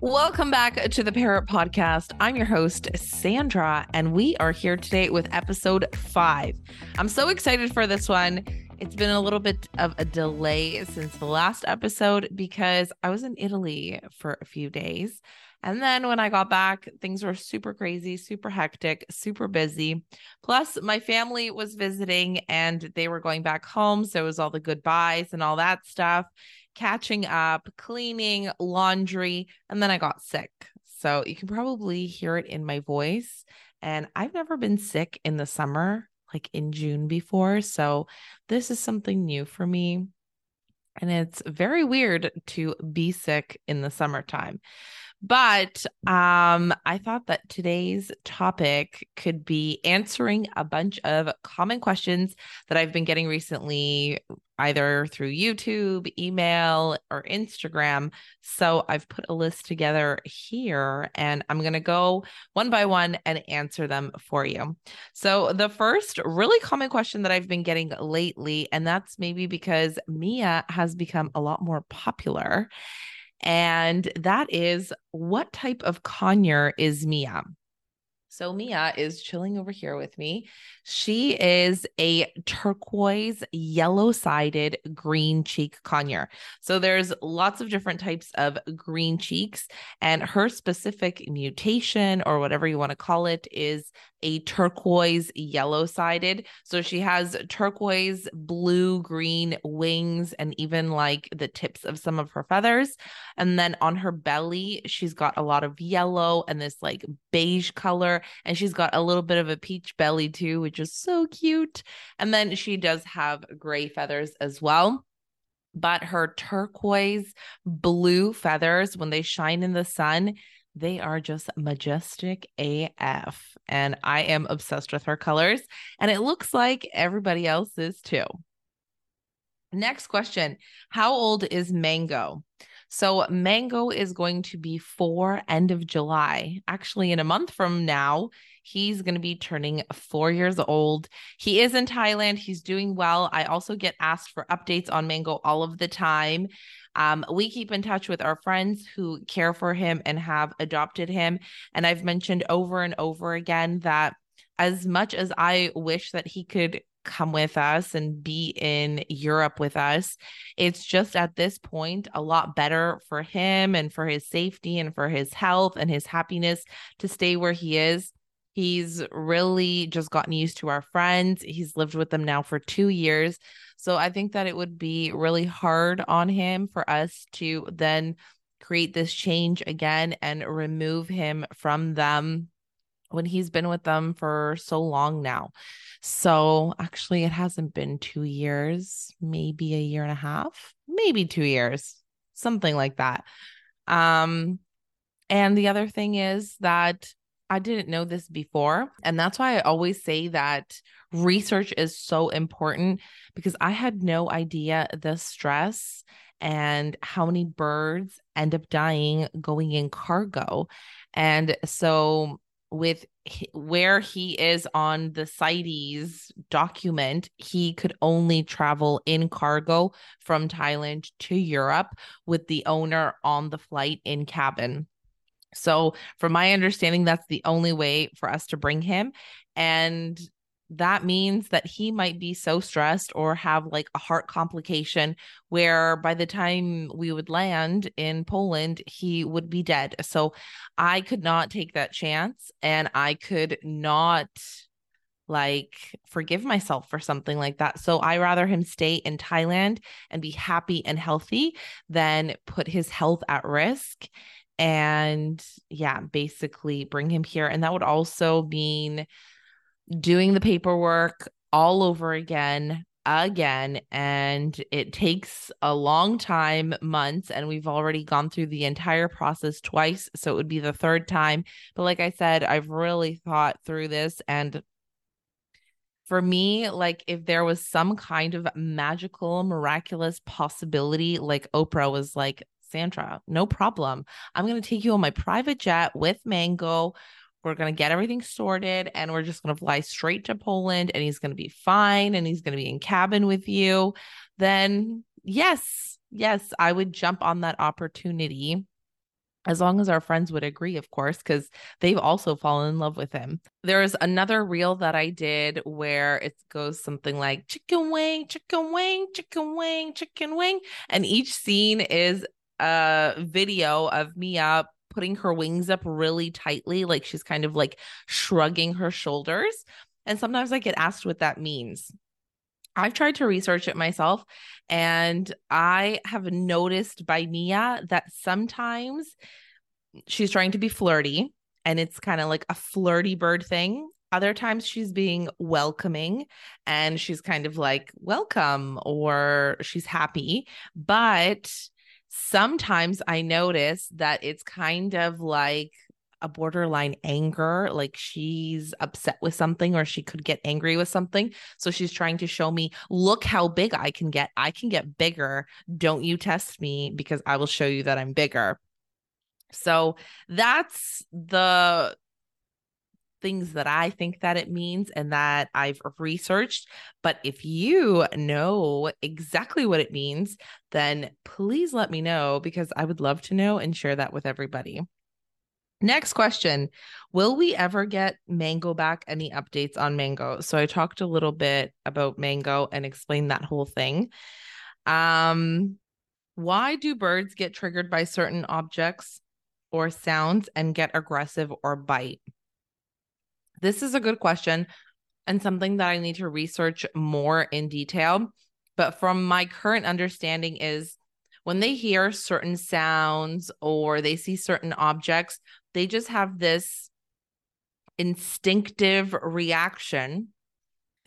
Welcome back to the Parrot Podcast. I'm your host, Sandra, and we are here today with episode five. I'm so excited for this one. It's been a little bit of a delay since the last episode because I was in Italy for a few days. And then when I got back, things were super crazy, super hectic, super busy. Plus, my family was visiting and they were going back home. So it was all the goodbyes and all that stuff, catching up, cleaning, laundry. And then I got sick. So you can probably hear it in my voice. And I've never been sick in the summer, like in June before. So this is something new for me. And it's very weird to be sick in the summertime. But um, I thought that today's topic could be answering a bunch of common questions that I've been getting recently, either through YouTube, email, or Instagram. So I've put a list together here and I'm going to go one by one and answer them for you. So the first really common question that I've been getting lately, and that's maybe because Mia has become a lot more popular and that is what type of conure is Mia? So Mia is chilling over here with me. She is a turquoise yellow sided green cheek conure. So there's lots of different types of green cheeks and her specific mutation or whatever you want to call it is a turquoise yellow sided. So she has turquoise, blue, green wings, and even like the tips of some of her feathers. And then on her belly, she's got a lot of yellow and this like beige color. And she's got a little bit of a peach belly too, which is so cute. And then she does have gray feathers as well but her turquoise blue feathers, when they shine in the sun, they are just majestic AF. And I am obsessed with her colors. And it looks like everybody else is too. Next question How old is Mango? So, Mango is going to be four end of July. Actually, in a month from now, he's going to be turning four years old. He is in Thailand. He's doing well. I also get asked for updates on Mango all of the time. Um, we keep in touch with our friends who care for him and have adopted him. And I've mentioned over and over again that as much as I wish that he could come with us and be in Europe with us. It's just at this point a lot better for him and for his safety and for his health and his happiness to stay where he is. He's really just gotten used to our friends. He's lived with them now for two years. So I think that it would be really hard on him for us to then create this change again and remove him from them when he's been with them for so long now. So actually, it hasn't been two years, maybe a year and a half, maybe two years, something like that. Um, and the other thing is that I didn't know this before. And that's why I always say that research is so important because I had no idea the stress and how many birds end up dying going in cargo. And so, with where he is on the CITES document, he could only travel in cargo from Thailand to Europe with the owner on the flight in cabin. So, from my understanding, that's the only way for us to bring him. And that means that he might be so stressed or have like a heart complication where by the time we would land in Poland, he would be dead. So, I could not take that chance and I could not like forgive myself for something like that. So I rather him stay in Thailand and be happy and healthy than put his health at risk and yeah, basically bring him here. And that would also mean doing the paperwork all over again, again. And it takes a long time, months, and we've already gone through the entire process twice. So it would be the third time. But like I said, I've really thought through this and for me, like if there was some kind of magical, miraculous possibility, like Oprah was like, Sandra, no problem. I'm going to take you on my private jet with Mango. We're going to get everything sorted and we're just going to fly straight to Poland and he's going to be fine and he's going to be in cabin with you. Then, yes, yes, I would jump on that opportunity. as long as our friends would agree, of course, because they've also fallen in love with him. There's another reel that I did where it goes something like chicken wing, chicken wing, chicken wing, chicken wing. And each scene is a video of Mia putting her wings up really tightly, like she's kind of like shrugging her shoulders. And sometimes I get asked what that means. I've tried to research it myself, and I have noticed by Mia that sometimes she's trying to be flirty and it's kind of like a flirty bird thing. Other times she's being welcoming and she's kind of like, welcome, or she's happy. But sometimes I notice that it's kind of like a borderline anger, like she's upset with something or she could get angry with something. So she's trying to show me, look how big I can get. I can get bigger. Don't you test me because I will show you that I'm bigger. So that's the things that I think that it means and that I've researched. But if you know exactly what it means, then please let me know because I would love to know and share that with everybody. Next question Will we ever get Mango back? Any updates on Mango? So I talked a little bit about Mango and explained that whole thing. Um, why do birds get triggered by certain objects or sounds and get aggressive or bite? This is a good question and something that I need to research more in detail. But from my current understanding is when they hear certain sounds or they see certain objects, they just have this instinctive reaction.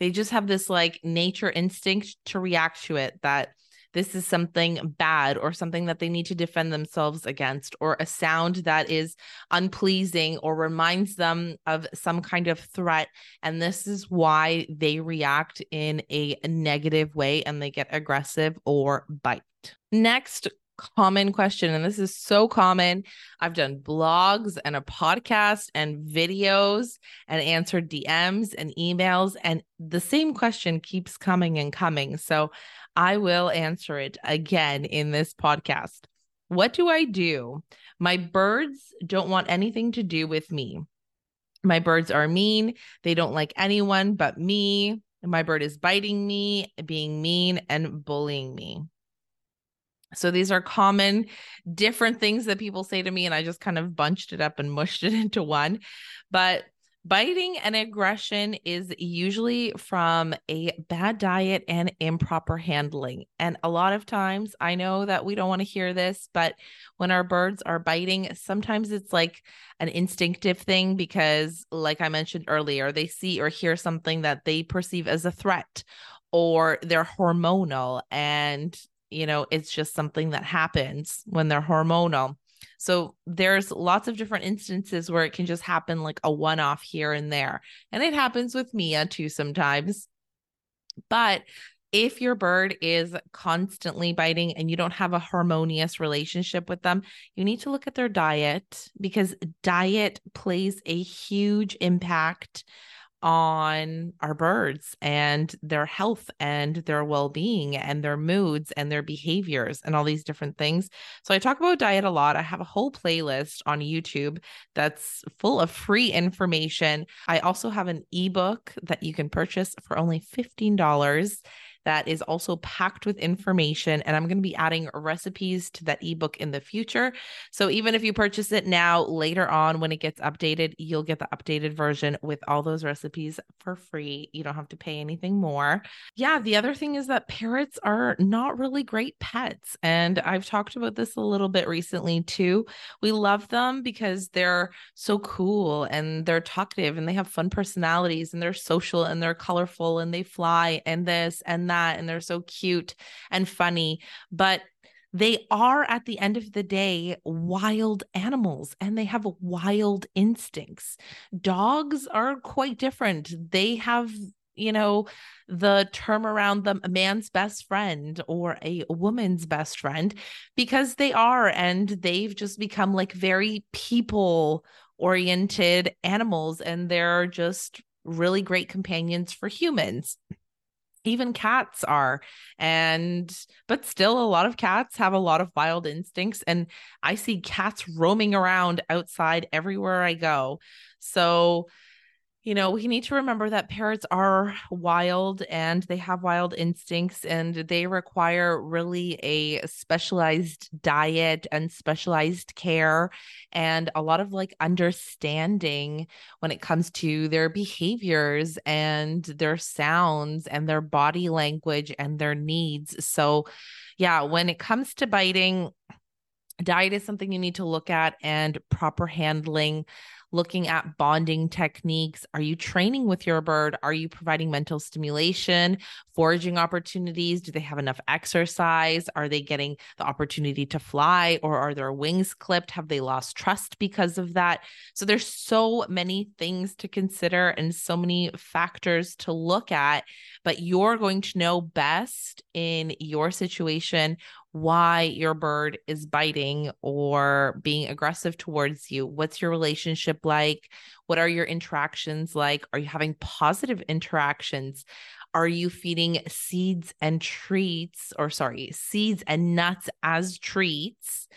They just have this like nature instinct to react to it that this is something bad or something that they need to defend themselves against, or a sound that is unpleasing or reminds them of some kind of threat. And this is why they react in a negative way and they get aggressive or bite. Next common question, and this is so common. I've done blogs and a podcast and videos and answered DMs and emails, and the same question keeps coming and coming. So I will answer it again in this podcast. What do I do? My birds don't want anything to do with me. My birds are mean. They don't like anyone but me. My bird is biting me, being mean, and bullying me. So these are common, different things that people say to me, and I just kind of bunched it up and mushed it into one. But biting and aggression is usually from a bad diet and improper handling. And a lot of times, I know that we don't want to hear this, but when our birds are biting, sometimes it's like an instinctive thing because, like I mentioned earlier, they see or hear something that they perceive as a threat or they're hormonal and you know, it's just something that happens when they're hormonal. So there's lots of different instances where it can just happen like a one off here and there. And it happens with Mia too sometimes. But if your bird is constantly biting and you don't have a harmonious relationship with them, you need to look at their diet because diet plays a huge impact on our birds and their health and their well-being and their moods and their behaviors and all these different things. So I talk about diet a lot. I have a whole playlist on YouTube that's full of free information. I also have an ebook that you can purchase for only $15 that is also packed with information. And I'm going to be adding recipes to that ebook in the future. So even if you purchase it now, later on when it gets updated, you'll get the updated version with all those recipes for free. You don't have to pay anything more. Yeah. The other thing is that parrots are not really great pets. And I've talked about this a little bit recently too. We love them because they're so cool and they're talkative and they have fun personalities and they're social and they're colorful and they fly and this and that that and they're so cute and funny but they are at the end of the day wild animals and they have wild instincts. Dogs are quite different. They have you know the term around them a man's best friend or a woman's best friend because they are and they've just become like very people oriented animals and they're just really great companions for humans even cats are. And but still a lot of cats have a lot of wild instincts and i see cats roaming around outside everywhere i go. So you know, we need to remember that parrots are wild and they have wild instincts and they require really a specialized diet and specialized care and a lot of like understanding when it comes to their behaviors and their sounds and their body language and their needs. So, yeah, when it comes to biting, diet is something you need to look at and proper handling looking at bonding techniques? Are you training with your bird? Are you providing mental stimulation, foraging opportunities? Do they have enough exercise? Are they getting the opportunity to fly or are their wings clipped? Have they lost trust because of that? So there's so many things to consider and so many factors to look at, but you're going to know best in your situation why your bird is biting or being aggressive towards you. What's your relationship like? What are your interactions like? Are you having positive interactions? Are you feeding seeds and treats, or sorry, seeds and nuts as treats?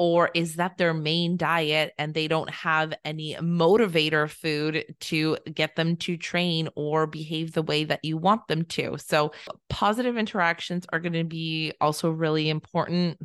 Or is that their main diet and they don't have any motivator food to get them to train or behave the way that you want them to? So, positive interactions are going to be also really important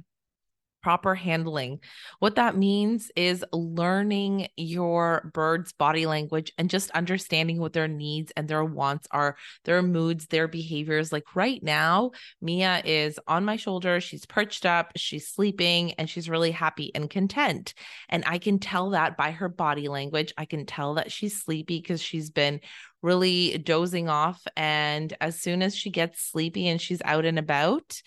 proper handling. What that means is learning your bird's body language and just understanding what their needs and their wants are, their moods, their behaviors. Like right now, Mia is on my shoulder, she's perched up, she's sleeping, and she's really happy and content. And I can tell that by her body language. I can tell that she's sleepy because she's been really dozing off. And as soon as she gets sleepy and she's out and about,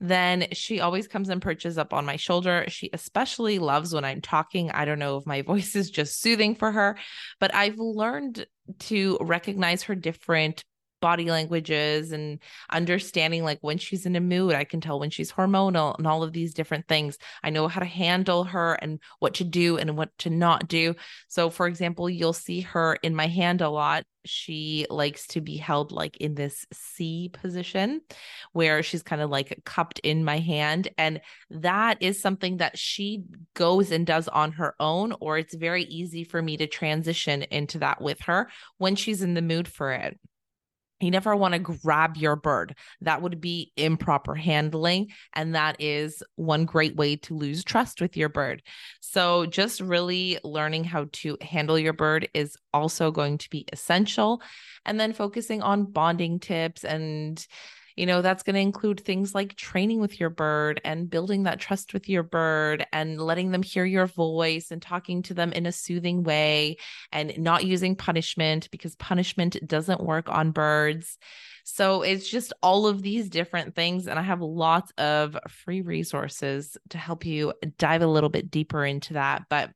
then she always comes and perches up on my shoulder. She especially loves when I'm talking. I don't know if my voice is just soothing for her, but I've learned to recognize her different body languages and understanding like when she's in a mood i can tell when she's hormonal and all of these different things i know how to handle her and what to do and what to not do so for example you'll see her in my hand a lot she likes to be held like in this C position where she's kind of like cupped in my hand. And that is something that she goes and does on her own, or it's very easy for me to transition into that with her when she's in the mood for it. You never want to grab your bird. That would be improper handling. And that is one great way to lose trust with your bird. So, just really learning how to handle your bird is also going to be essential. And then focusing on bonding tips and you know, that's going to include things like training with your bird and building that trust with your bird and letting them hear your voice and talking to them in a soothing way and not using punishment because punishment doesn't work on birds. So it's just all of these different things. And I have lots of free resources to help you dive a little bit deeper into that. But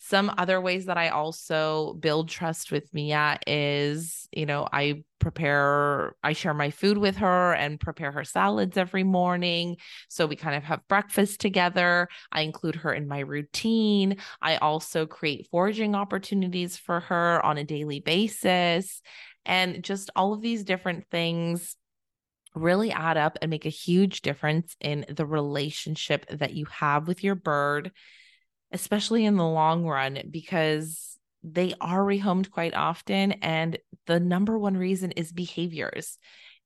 some other ways that I also build trust with Mia is, you know, I prepare, I share my food with her and prepare her salads every morning. So we kind of have breakfast together. I include her in my routine. I also create foraging opportunities for her on a daily basis. And just all of these different things really add up and make a huge difference in the relationship that you have with your bird especially in the long run, because they are rehomed quite often. And the number one reason is behaviors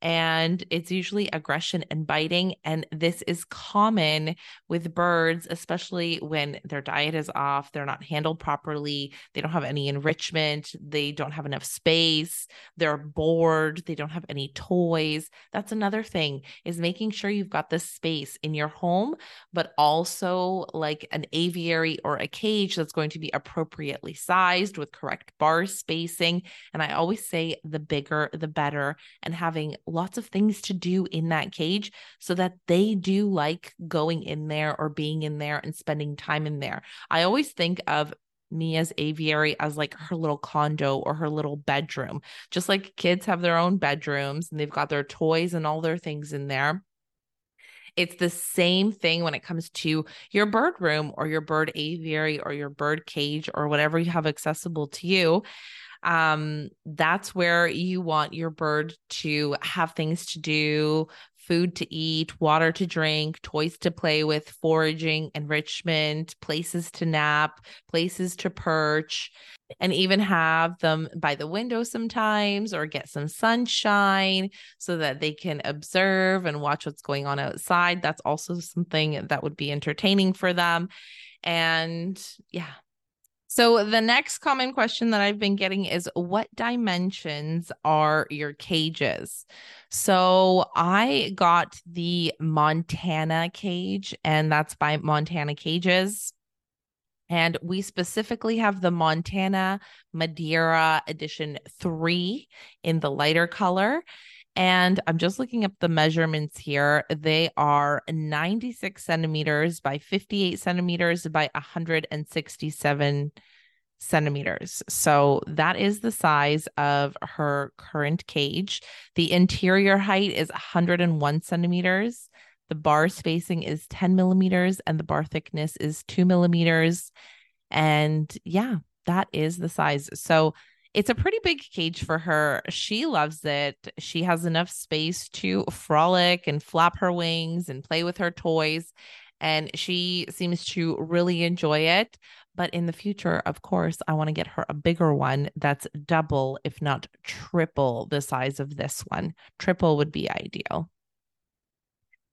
and it's usually aggression and biting. And this is common with birds, especially when their diet is off, they're not handled properly, they don't have any enrichment, they don't have enough space, they're bored, they don't have any toys. That's another thing is making sure you've got the space in your home, but also like an aviary or a cage that's going to be appropriately sized with correct bar spacing. And I always say the bigger, the better, and having lots of things to do in that cage so that they do like going in there or being in there and spending time in there. I always think of Mia's aviary as like her little condo or her little bedroom. Just like kids have their own bedrooms and they've got their toys and all their things in there. It's the same thing when it comes to your bird room or your bird aviary or your bird cage or whatever you have accessible to you Um, that's where you want your bird to have things to do, food to eat, water to drink, toys to play with, foraging, enrichment, places to nap, places to perch, and even have them by the window sometimes or get some sunshine so that they can observe and watch what's going on outside. That's also something that would be entertaining for them. And yeah, so the next common question that I've been getting is what dimensions are your cages? So I got the Montana cage and that's by Montana Cages. And we specifically have the Montana Madeira Edition 3 in the lighter color. And I'm just looking up the measurements here. They are 96 centimeters by 58 centimeters by 167 centimeters. So that is the size of her current cage. The interior height is 101 centimeters. The bar spacing is 10 millimeters and the bar thickness is two millimeters. And yeah, that is the size. So it's a pretty big cage for her. She loves it. She has enough space to frolic and flap her wings and play with her toys. And she seems to really enjoy it. But in the future, of course, I want to get her a bigger one that's double, if not triple, the size of this one. Triple would be ideal.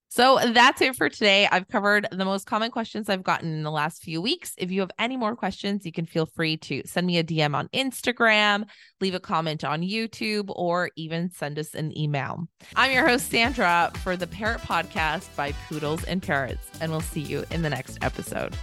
So that's it for today. I've covered the most common questions I've gotten in the last few weeks. If you have any more questions, you can feel free to send me a DM on Instagram, leave a comment on YouTube, or even send us an email. I'm your host, Sandra, for the Parrot Podcast by Poodles and Parrots, and we'll see you in the next episode.